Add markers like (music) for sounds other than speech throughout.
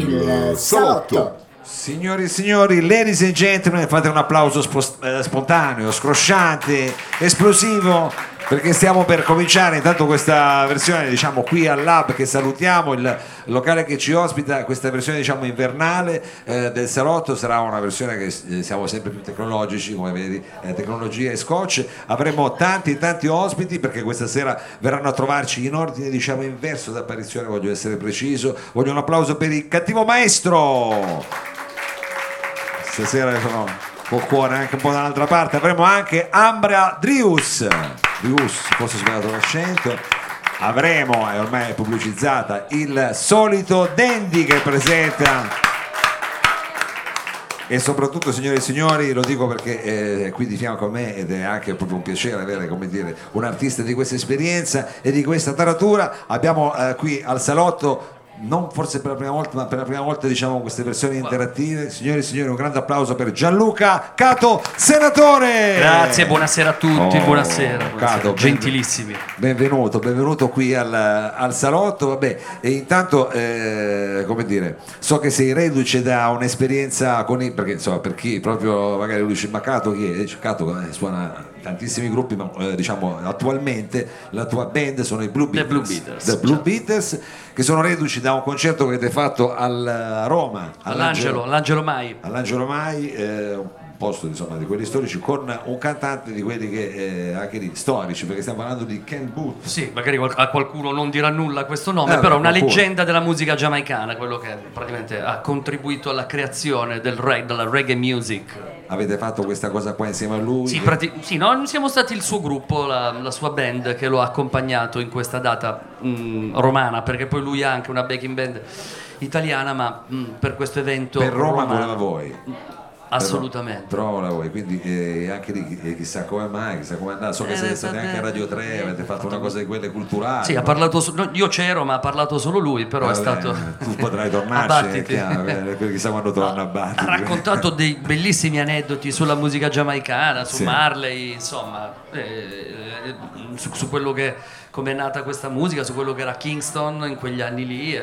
Il salotto. Signori e signori, ladies and gentlemen, fate un applauso spos- eh, spontaneo, scrosciante, esplosivo, perché stiamo per cominciare intanto questa versione, diciamo, qui al Lab che salutiamo, il locale che ci ospita, questa versione, diciamo, invernale eh, del salotto sarà una versione che eh, siamo sempre più tecnologici, come vedi, eh, tecnologia e scotch. Avremo tanti tanti ospiti perché questa sera verranno a trovarci in ordine, diciamo, inverso d'apparizione, voglio essere preciso. Voglio un applauso per il cattivo maestro stasera sono col cuore anche un po' dall'altra parte avremo anche Ambra Drius Drius forse ho sbagliato l'accento avremo e ormai è pubblicizzata il solito Dandy che presenta. E soprattutto signore e signori lo dico perché eh, è qui di fianco a me ed è anche proprio un piacere avere dire un artista di questa esperienza e di questa taratura. Abbiamo eh, qui al salotto non forse per la prima volta, ma per la prima volta diciamo queste versioni interattive. Signori e signori, un grande applauso per Gianluca Cato, senatore. Grazie, buonasera a tutti, Oh, buonasera, buonasera. Cato, gentilissimi. Benvenuto, benvenuto qui al, al salotto. Vabbè, e intanto, eh, come dire, so che sei reduce da un'esperienza con i, perché insomma, per chi proprio magari lui dice, ma Cato chi è? Cato eh, suona tantissimi gruppi, ma eh, diciamo attualmente la tua band sono i Blue The Beatles. Blue Beatles, The Blue certo. Beatles, che sono reduci da un concerto che avete fatto al, a Roma, All'Angelo, l'Angelo Mai. all'Angelo Mai, eh, un posto insomma, di quelli storici, con un cantante di quelli che eh, anche lì storici, perché stiamo parlando di Ken Booth. Sì, magari a qualcuno non dirà nulla questo nome, Eh, però è una qualcuno. leggenda della musica giamaicana, quello che praticamente ha contribuito alla creazione del reg- della reggae music. Avete fatto questa cosa qua insieme a lui? Sì, prati- sì, no, siamo stati il suo gruppo, la, la sua band che lo ha accompagnato in questa data mh, romana, perché poi lui ha anche una backing band italiana, ma mh, per questo evento per Roma voleva voi. Assolutamente. Voleva voi, quindi eh, anche lì eh, chissà come mai, chissà come è andato. So che Eh, siete stati anche a Radio 3, eh, avete fatto una cosa di quelle culturali. Sì, ha parlato so- io c'ero, ma ha parlato solo lui, però è Vabbè, stato Tu potrai (laughs) tornarci, è chiaro, eh, chissà quando torna a Battiti. Ha raccontato (laughs) dei bellissimi aneddoti sulla musica giamaicana, su Sì. Marley, insomma, eh, eh, su, su quello che come è nata questa musica, su quello che era Kingston in quegli anni lì.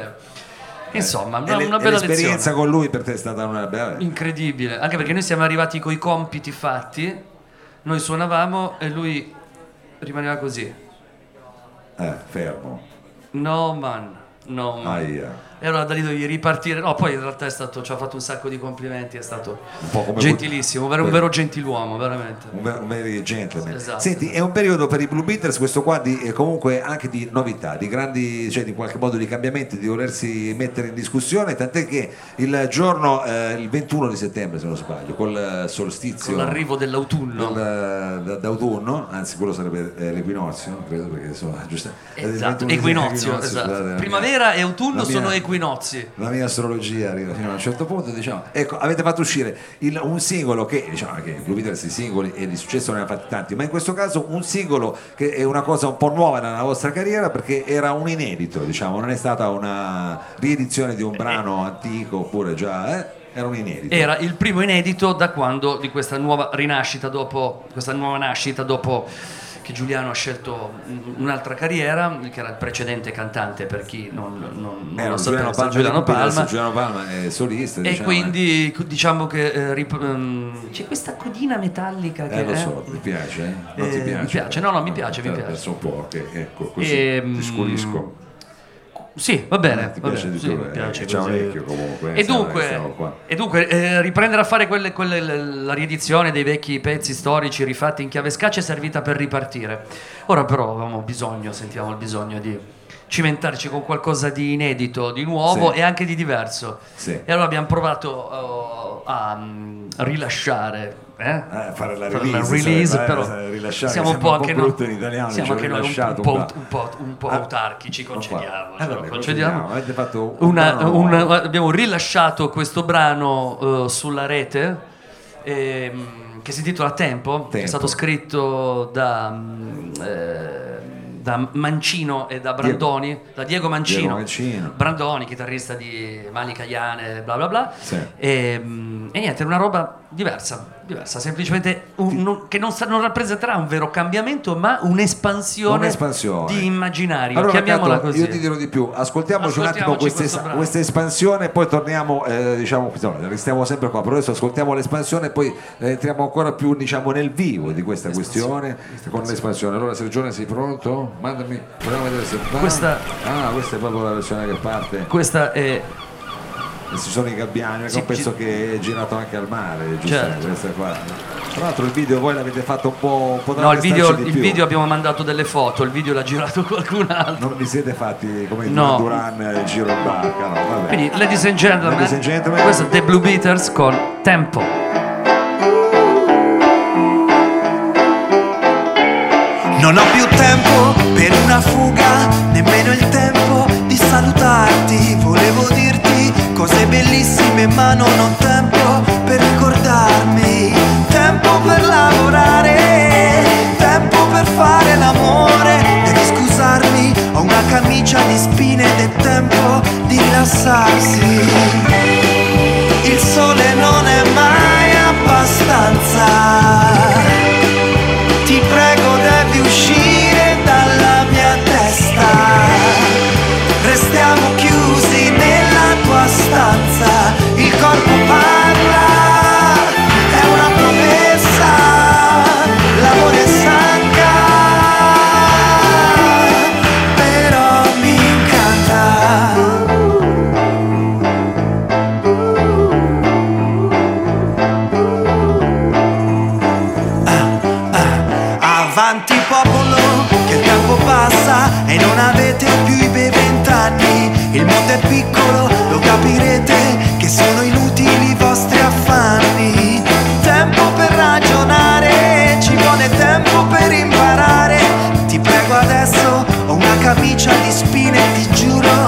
Insomma, una, una bella l'esperienza lezione. con lui per te è stata una bella. Incredibile, anche perché noi siamo arrivati coi compiti fatti, noi suonavamo e lui rimaneva così. Eh, fermo. No man, no man. Aia. E allora da lì dovevi ripartire. No, poi in realtà è stato, ci ha fatto un sacco di complimenti, è stato gentilissimo, un vero, un vero gentiluomo, veramente. un ver- un vero gentleman. Esatto. Senti, è un periodo per i Blue Beatles, questo qua di, eh, comunque anche di novità, di grandi, cioè di qualche modo di cambiamenti, di volersi mettere in discussione, tant'è che il giorno, eh, il 21 di settembre se non sbaglio, col eh, solstizio Con l'arrivo dell'autunno. del- da- d'autunno, anzi quello sarebbe eh, l'equinozio, credo perché insomma giusto. Esatto, il 21 di equinozio, esatto. Primavera e autunno sono equinozi. la mia astrologia arriva fino a un certo punto diciamo ecco avete fatto uscire il- un singolo che diciamo che i Blue Beatles i singoli e di successo ne ha fatti tanti ma in questo caso un singolo che è una cosa un po' nuova nella vostra carriera perché era un inedito diciamo non è stata una riedizione di un brano antico oppure già eh? era un inedito Era il primo inedito da quando di questa nuova rinascita dopo questa nuova nascita dopo che Giuliano ha scelto un'altra carriera, che era il precedente cantante per chi non, non, non Era lo Giuliano sapesse, Palma, Giuliano Palma. Giuliano Palma è solista E diciamo, quindi diciamo che eh, rip- ehm, c'è questa codina metallica che eh, lo eh, so, ti piace? eh? Non ti Eh, mi piace? piace, no, no, mi piace, mi Eh, piace. Adesso un po', che, ecco, così Ehm, ti scurisco. Sì, va bene. Eh, ti va piace bene, di sì, mi eh, piace c'è così. vecchio comunque, E stiamo- dunque, e dunque eh, riprendere a fare quelle, quelle- la riedizione dei vecchi pezzi storici rifatti in chiave scaccia è servita per ripartire. Ora però avevamo bisogno, sentiamo il bisogno di cimentarci con qualcosa di inedito, di nuovo Sì. e anche di diverso. Sì. E allora abbiamo provato eh, a mm, rilasciare eh? Eh, fare la Fare release, release, sarebbe, però eh, rilasciare, siamo un po' un po' anche noi, in italiano, siamo anche noi un, po', un po', un po' Ah, autarchici, concediamo, Eh, vabbè, concediamo. concediamo. Una- brano un- nuovo. abbiamo rilasciato questo brano eh, sulla rete ehm, che si intitola Tempo, che è Tempo. stato scritto da mm, eh, da Mancino e da Brandoni, da Diego Mancino, Diego Mancino. Brandoni, chitarrista di Mani Caiane, bla bla bla, Sì. e, mm, e niente, è una roba diversa, diversa, semplicemente un- non- che non, non rappresenterà un vero cambiamento, ma un'espansione, Un'espansione. di immaginario, Allora, chiamiamola Cato, così. io ti dirò di più, ascoltiamoci un attimo Ascoltiamoci questa, espansione e poi torniamo, eh, diciamo, restiamo sempre qua, però adesso ascoltiamo l'espansione e poi eh, entriamo ancora più diciamo, nel vivo di questa questione con l'espansione. Allora Sergione sei pronto? Mandami, a vedere se va. Questa- Ah, questa è proprio la versione che parte. Questa è E ci sono i gabbiani, perché Sì, pezzo ci- che è girato anche al mare. Certo. questa qua. Tra l'altro il video voi l'avete fatto un po', un po' da No, il video, il video abbiamo mandato delle foto, il video l'ha girato (laughs) qualcun altro. Non vi siete fatti come No. Duran il giro in barca, no? Vabbè. Quindi, ladies and gentlemen, Ladies and gentlemen. questo è The Blue Beaters con Tempo. Non ho più tempo per una fuga, nemmeno il tempo di salutarti. Volevo dirti cose bellissime, ma non ho tempo per ricordarmi. Tempo per lavorare, tempo per fare l'amore. Devi scusarmi, ho una camicia di spine ed è tempo di rilassarsi. Camicia di spine, ti giuro,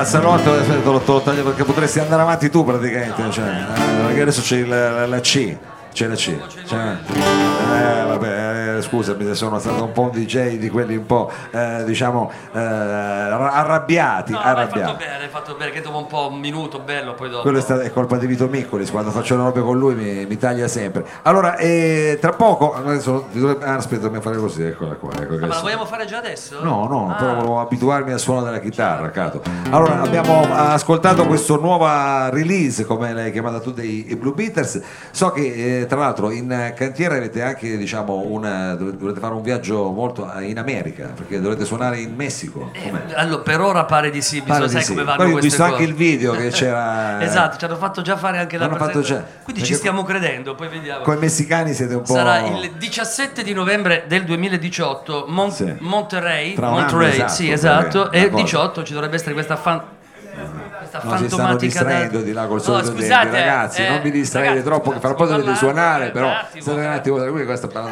al salotto, aspetta, te lo, te lo taglio perché potresti andare avanti tu praticamente, cioè, eh, perché adesso c'è il- la, la C, c'è la C, cioè, eh, vabbè, eh, scusami sono stato un po' un DJ di quelli un po' eh, diciamo eh, arra- arrabbiati, No, hai fatto arrabbiati. bene, hai fatto bene, che dopo un po' un minuto bello, poi dopo. Quello è, stato- è colpa di Vito Miccolis, quando faccio le robe con lui mi, mi taglia sempre. Allora, eh, tra poco, adesso, ah, aspetta, dobbiamo fare così, eccola qua. Ecco, Ah, ma la adesso- vogliamo fare già adesso? No, no, Ah. però volevo abituarmi al suono della chitarra, Cato. Allora, abbiamo ascoltato questa nuova release, come l'hai chiamata tu, dei Blue Beaters. So che, eh, tra l'altro, in cantiere avete anche, diciamo, una, dov- dovete fare un viaggio molto in America, perché dovete suonare in Messico. Eh, Allora, per ora pare di sì, Pare bisogna di sai sì. come vanno Poi ho visto cose. anche il video che c'era- (laughs) esatto, ci hanno fatto già fare anche la presenza. Quindi ci stiamo credendo, poi vediamo. Con i messicani siete un po'... Sarà il 17 di novembre del 2018, Mon- Sì. Monterey, Monterey, esatto, sì, esatto, e d'accordo. 18 ci dovrebbe essere questa fan questa No, si stanno fantomatica distraendo da- di là col No, scusate, tempo. ragazzi eh, non vi distraete ragazzi, troppo che fra un po' sto dovete suonare però state un eh. attimo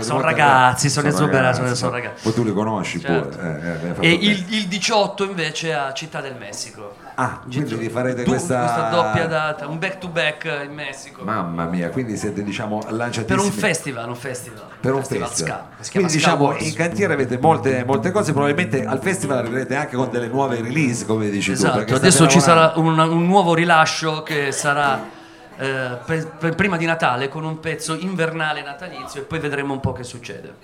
Sono ragazzi, sono esuberanti, sono- ragazzi. poi tu li conosci Certo. pure eh, eh, E il, il 18 invece a Città del Messico. Ah quindi vi farete Du- questa doppia data, un back to back in Messico. mamma mia quindi siete diciamo lanciatissimi per un festival, un festival. per un festival festival. Ska, Quindi Ska diciamo Wars. in cantiere avete molte, molte cose, probabilmente al festival arriverete anche con delle nuove release, come dici tu. Esatto, state adesso ci sarà un, un nuovo rilascio che sarà eh, per- per- prima di Natale con un pezzo invernale natalizio e poi vedremo un po' che succede.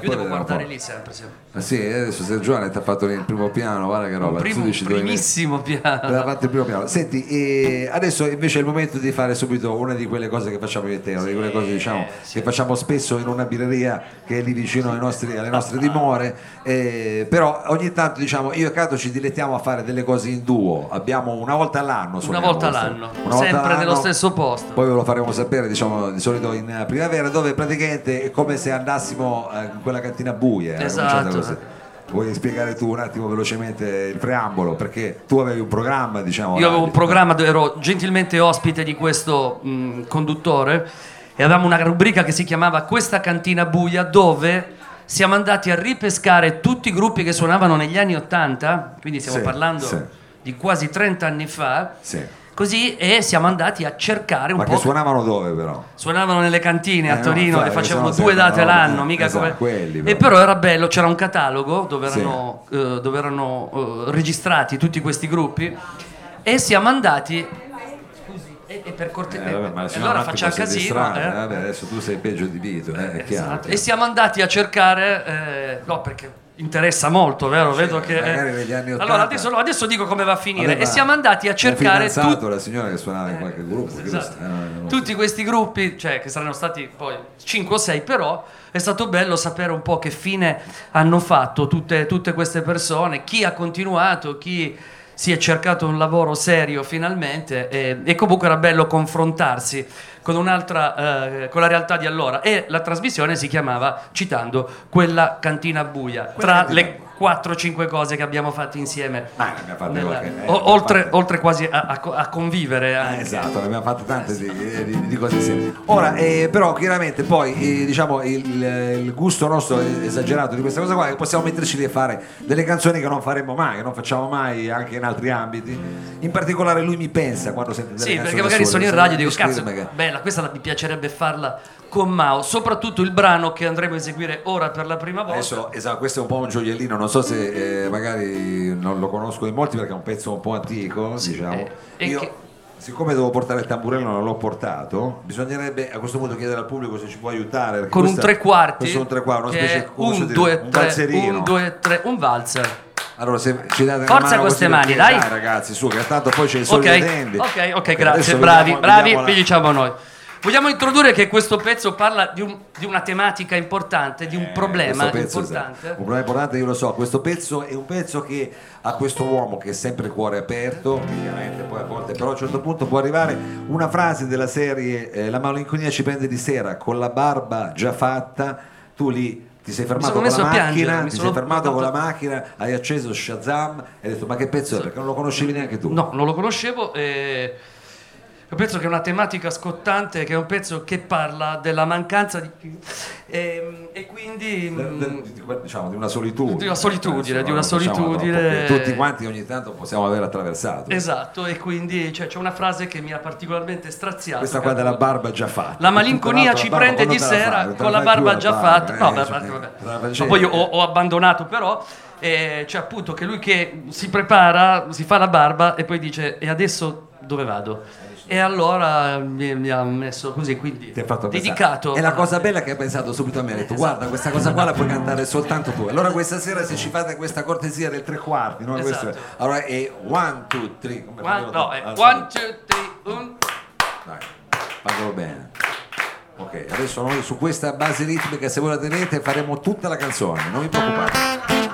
Io devo guardare lì sempre. sì. Ma sì, adesso Sergione ti ha fatto il primo piano, guarda che roba. Primo, tu primissimo piano. l'ha fatto il primo piano. Senti, e adesso invece è il momento di fare subito una di quelle cose che facciamo io e te, una di quelle cose diciamo, che facciamo spesso in una birreria che è lì vicino ai nostri- alle nostre dimore. eh, però ogni tanto diciamo io e Cato ci dilettiamo a fare delle cose in duo. Abbiamo una volta all'anno. Una volta all'anno, una volta sempre nello all'anno. stesso posto. Poi ve lo faremo sapere, diciamo, di solito in eh, primavera, dove praticamente è come se andassimo eh, quella cantina buia. eh, Esatto. Vuoi spiegare tu un attimo velocemente il preambolo? Perché tu avevi un programma, diciamo. Io avevo un radio. programma dove ero gentilmente ospite di questo mh, conduttore e avevamo una rubrica che si chiamava Questa cantina buia dove siamo andati a ripescare tutti i gruppi che suonavano negli anni 80, quindi stiamo Sì, parlando sì. di quasi 30 anni fa. Sì. Così e siamo andati a cercare un Ma po'. che suonavano dove però? Suonavano nelle cantine a Eh, no, Torino infatti, e facevano no due date no, all'anno, eh, mica esatto, come... quelli, e però. però era bello, c'era un catalogo dove Sì. erano, eh, dove erano eh, registrati tutti questi gruppi e siamo andati... E, per cortesia... Eh, ma no allora facciamo si casino. distrae, eh. vabbè, adesso tu sei peggio di Vito, eh. Esatto. E siamo andati a cercare, eh, no perché interessa molto, vero? Vedo che... anni allora 80. adesso, adesso dico come va a finire. Aveva e siamo andati a cercare tutti la signora che suonava in qualche gruppo. Esatto. sa, eh, lo so. tutti questi gruppi, cioè che saranno stati poi 5 o 6, però è stato bello sapere un po' che fine hanno fatto tutte, tutte queste persone, chi ha continuato, chi si è cercato un lavoro serio finalmente e, e comunque era bello confrontarsi con un'altra, eh, con la realtà di allora. E la trasmissione si chiamava, citando, quella cantina buia, tra le 4-5 cose che abbiamo fatto insieme. Ma ne abbiamo fatte nella- eh, oltre, fatte- oltre quasi a, a- a convivere Eh, anche. esatto, ne abbiamo fatte tante di, di- di cose insieme. Ora, eh, però, chiaramente poi eh, diciamo il, il gusto nostro esagerato di questa cosa qua è che possiamo metterci lì a fare delle canzoni che non faremmo mai, che non facciamo mai anche in altri ambiti. In particolare lui mi pensa quando sente delle Sì, canzoni perché magari sono in radio e dico, cazzo, che- bella, questa la- mi piacerebbe farla con Mao, soprattutto il brano che andremo a eseguire ora per la prima volta. Adesso, esatto, questo è un po' un gioiellino, non so se eh, magari non lo conosco in molti perché è un pezzo un po' antico, diciamo. eh, Io, che- siccome devo portare il tamburello non l'ho portato, bisognerebbe a questo punto chiedere al pubblico se ci può aiutare. con un questa- tre quarti, Questo è un tre quarti, una specie un, dire, due, un tre, valzerino. un, due, tre, un valzer. Allora, se ci date Forza con queste mani, perché- dai. ragazzi, su, che tanto poi c'è il sole Ok, ok, ok, Adesso grazie, vediamo- bravi, bravi, vediamo la- vi diciamo noi. Vogliamo introdurre che questo pezzo parla di, un- di una tematica importante, di un problema Eh, questo pezzo, importante. esatto. Un problema importante, io lo so, questo pezzo è un pezzo che a questo uomo che è sempre il cuore aperto, ovviamente poi a volte, però a un certo punto può arrivare una frase della serie eh, La malinconia ci prende di sera, con la barba già fatta, tu lì ti sei fermato con la piangere, macchina, mi ti sei fermato con la macchina, hai acceso Shazam e hai detto ma che pezzo è? Perché non lo conoscevi neanche tu. No, non lo conoscevo e è un pezzo che è una tematica scottante, che è un pezzo che parla della mancanza di... E, e quindi... De- mm, de- di- diciamo di una solitudine Di una solitudine, di una facciamo solitudine. troppo, che tutti quanti ogni tanto possiamo aver attraversato Esatto, e quindi cioè, c'è una frase che mi ha particolarmente straziato. questa qua della barba già fatta La malinconia ci la prende barba di sera te con la barba già fatta. eh, No, beh, cioè, vabbè, vabbè. Ma poi io ho, ho abbandonato però. E c'è appunto che lui che si prepara, si fa la barba e poi dice e adesso dove vado? E allora mi, mi ha messo così, quindi Ti ha fatto pensare. dedicato. E la cosa bella che ha pensato subito a me, ha detto guarda questa cosa qua la puoi cantare soltanto tu. Allora questa sera se ci fate questa cortesia del tre quarti, no? Esatto. Questo allora è one, two, three. Come One, no, è Alza one, two, three, un. Dai, fatelo bene. Ok, adesso noi su questa base ritmica se voi la tenete faremo tutta la canzone, non vi preoccupate.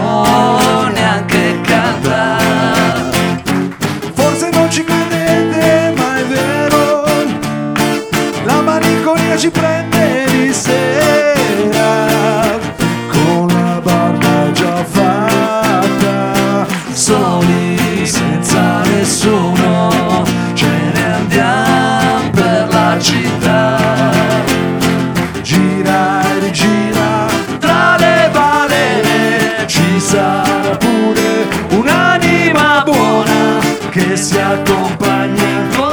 ci sarà pure un'anima buona che si accompagna con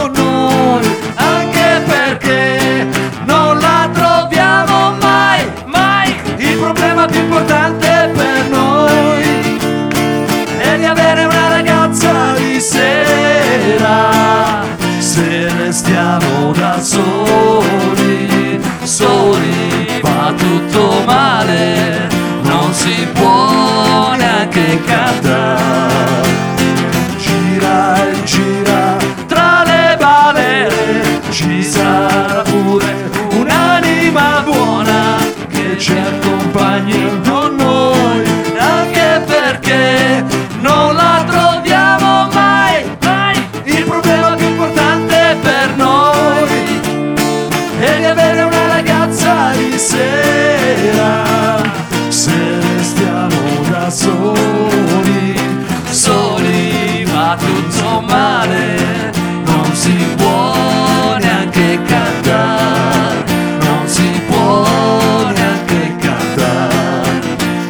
soli, soli va tutto male, non si può neanche cantare, non si può neanche cantare,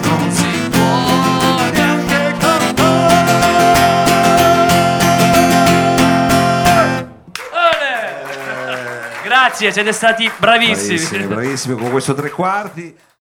non si può neanche cantare. Grazie, siete stati bravissimi. Bravissimi, bravissimi con questo tre quarti.